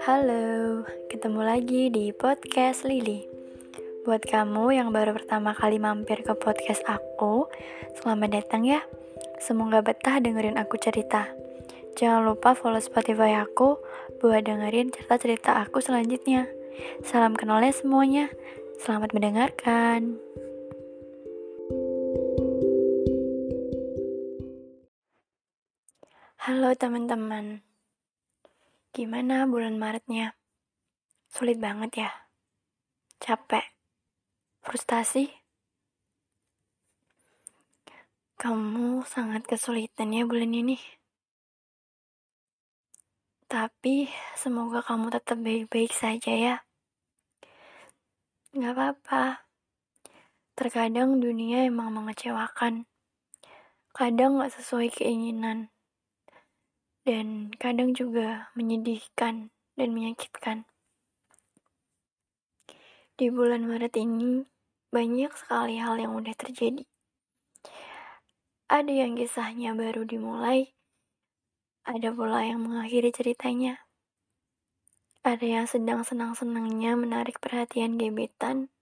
Halo, ketemu lagi di podcast Lili. Buat kamu yang baru pertama kali mampir ke podcast aku, selamat datang ya. Semoga betah dengerin aku cerita. Jangan lupa follow Spotify aku buat dengerin cerita-cerita aku selanjutnya. Salam kenalnya semuanya. Selamat mendengarkan. Halo teman-teman. Gimana bulan Maretnya? Sulit banget ya? Capek? Frustasi? Kamu sangat kesulitan ya bulan ini. Tapi semoga kamu tetap baik-baik saja ya. Gak apa-apa. Terkadang dunia emang mengecewakan. Kadang gak sesuai keinginan dan kadang juga menyedihkan dan menyakitkan. Di bulan Maret ini, banyak sekali hal yang udah terjadi. Ada yang kisahnya baru dimulai, ada pula yang mengakhiri ceritanya. Ada yang sedang senang-senangnya menarik perhatian gebetan,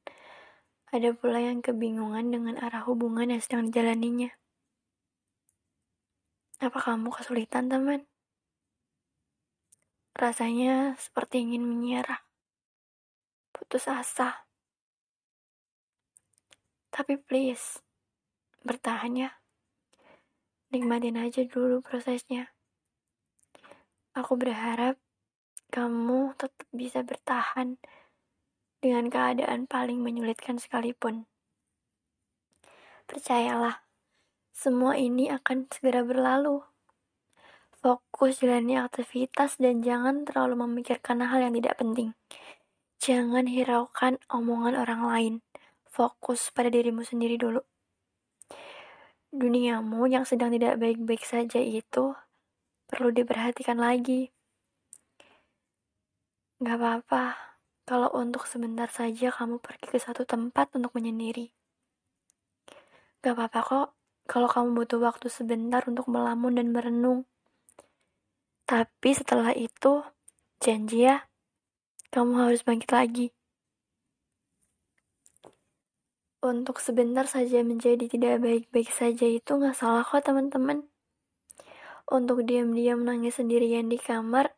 ada pula yang kebingungan dengan arah hubungan yang sedang dijalaninya. Apa kamu kesulitan, teman? Rasanya seperti ingin menyerah, putus asa. Tapi please, bertahan ya. Nikmatin aja dulu prosesnya. Aku berharap kamu tetap bisa bertahan dengan keadaan paling menyulitkan sekalipun. Percayalah, semua ini akan segera berlalu. Fokus jalani aktivitas dan jangan terlalu memikirkan hal yang tidak penting. Jangan hiraukan omongan orang lain. Fokus pada dirimu sendiri dulu. Duniamu yang sedang tidak baik-baik saja itu perlu diperhatikan lagi. Gak apa-apa kalau untuk sebentar saja kamu pergi ke satu tempat untuk menyendiri. Gak apa-apa kok kalau kamu butuh waktu sebentar untuk melamun dan merenung. Tapi setelah itu, janji ya, kamu harus bangkit lagi. Untuk sebentar saja menjadi tidak baik-baik saja itu nggak salah kok teman-teman. Untuk diam-diam nangis sendirian di kamar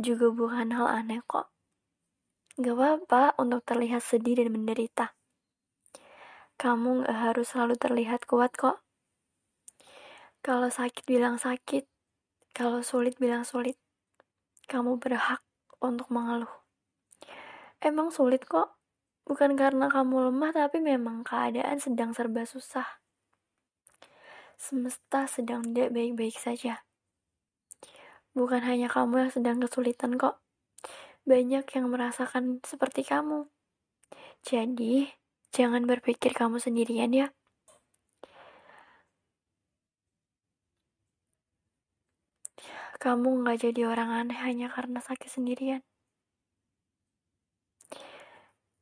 juga bukan hal aneh kok. Gak apa-apa untuk terlihat sedih dan menderita. Kamu gak harus selalu terlihat kuat kok. Kalau sakit bilang sakit, kalau sulit bilang sulit. Kamu berhak untuk mengeluh. Emang sulit kok. Bukan karena kamu lemah, tapi memang keadaan sedang serba susah. Semesta sedang tidak baik-baik saja. Bukan hanya kamu yang sedang kesulitan kok. Banyak yang merasakan seperti kamu. Jadi, jangan berpikir kamu sendirian ya. Kamu nggak jadi orang aneh hanya karena sakit sendirian.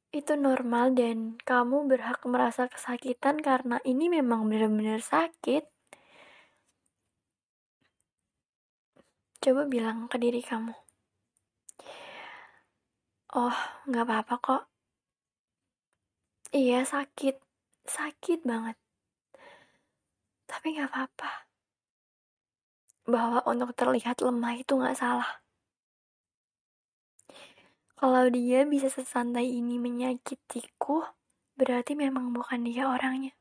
Itu normal dan kamu berhak merasa kesakitan karena ini memang benar-benar sakit. Coba bilang ke diri kamu. Oh, nggak apa-apa kok. Iya sakit, sakit banget. Tapi nggak apa-apa bahwa untuk terlihat lemah itu gak salah. Kalau dia bisa sesantai ini menyakitiku, berarti memang bukan dia orangnya.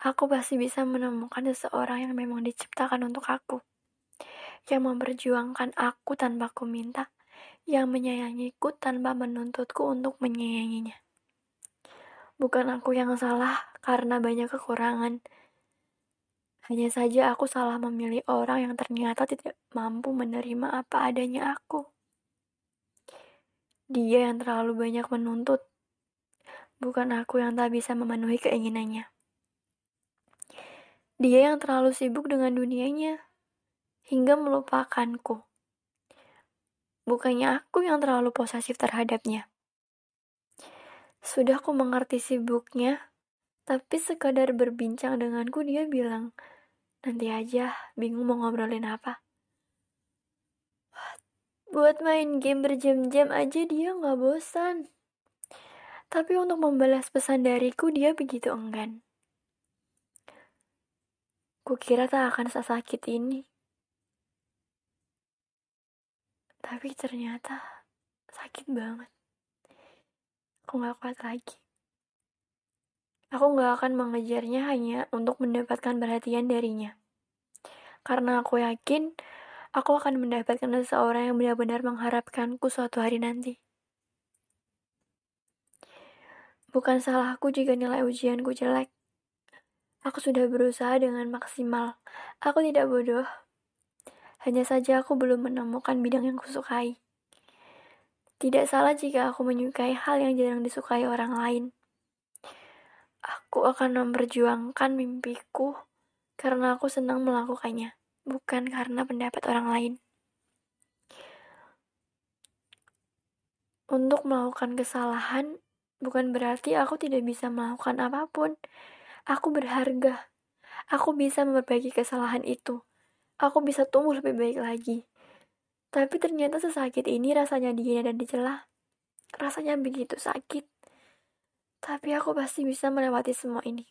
Aku pasti bisa menemukan seseorang yang memang diciptakan untuk aku. Yang memperjuangkan aku tanpa aku minta. Yang menyayangiku tanpa menuntutku untuk menyayanginya. Bukan aku yang salah karena banyak kekurangan hanya saja aku salah memilih orang yang ternyata tidak mampu menerima apa adanya aku. Dia yang terlalu banyak menuntut, bukan aku yang tak bisa memenuhi keinginannya. Dia yang terlalu sibuk dengan dunianya, hingga melupakanku. Bukannya aku yang terlalu posesif terhadapnya. Sudah aku mengerti sibuknya, tapi sekadar berbincang denganku dia bilang, Nanti aja, bingung mau ngobrolin apa. Buat main game berjam-jam aja dia nggak bosan. Tapi untuk membalas pesan dariku dia begitu enggan. Kukira tak akan sesakit ini. Tapi ternyata sakit banget. Aku gak kuat lagi. Aku gak akan mengejarnya hanya untuk mendapatkan perhatian darinya. Karena aku yakin aku akan mendapatkan seseorang yang benar-benar mengharapkanku suatu hari nanti. Bukan salahku jika nilai ujianku jelek. Aku sudah berusaha dengan maksimal. Aku tidak bodoh. Hanya saja aku belum menemukan bidang yang kusukai. Tidak salah jika aku menyukai hal yang jarang disukai orang lain. Aku akan memperjuangkan mimpiku karena aku senang melakukannya, bukan karena pendapat orang lain. Untuk melakukan kesalahan bukan berarti aku tidak bisa melakukan apa pun. Aku berharga. Aku bisa memperbaiki kesalahan itu aku bisa tumbuh lebih baik lagi. Tapi ternyata sesakit ini rasanya dihina dan dicela. Rasanya begitu sakit. Tapi aku pasti bisa melewati semua ini.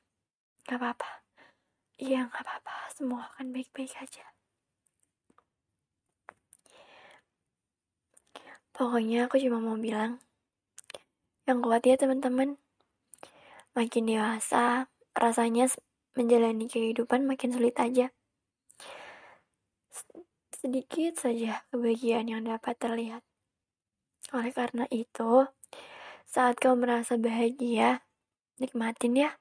Gak apa-apa. Iya, gak apa-apa. Semua akan baik-baik aja. Pokoknya aku cuma mau bilang, yang kuat ya teman-teman. Makin dewasa, rasanya menjalani kehidupan makin sulit aja. Sedikit saja kebahagiaan yang dapat terlihat. Oleh karena itu, saat kau merasa bahagia, nikmatin ya.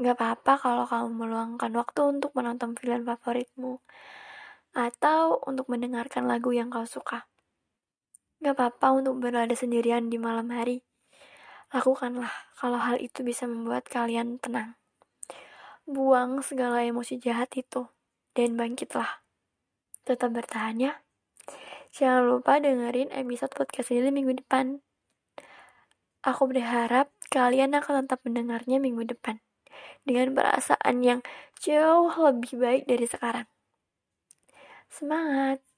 Gak apa-apa kalau kamu meluangkan waktu untuk menonton film favoritmu. Atau untuk mendengarkan lagu yang kau suka. Gak apa-apa untuk berada sendirian di malam hari. Lakukanlah kalau hal itu bisa membuat kalian tenang. Buang segala emosi jahat itu dan bangkitlah tetap bertahan ya. Jangan lupa dengerin episode podcast ini minggu depan. Aku berharap kalian akan tetap mendengarnya minggu depan dengan perasaan yang jauh lebih baik dari sekarang. Semangat!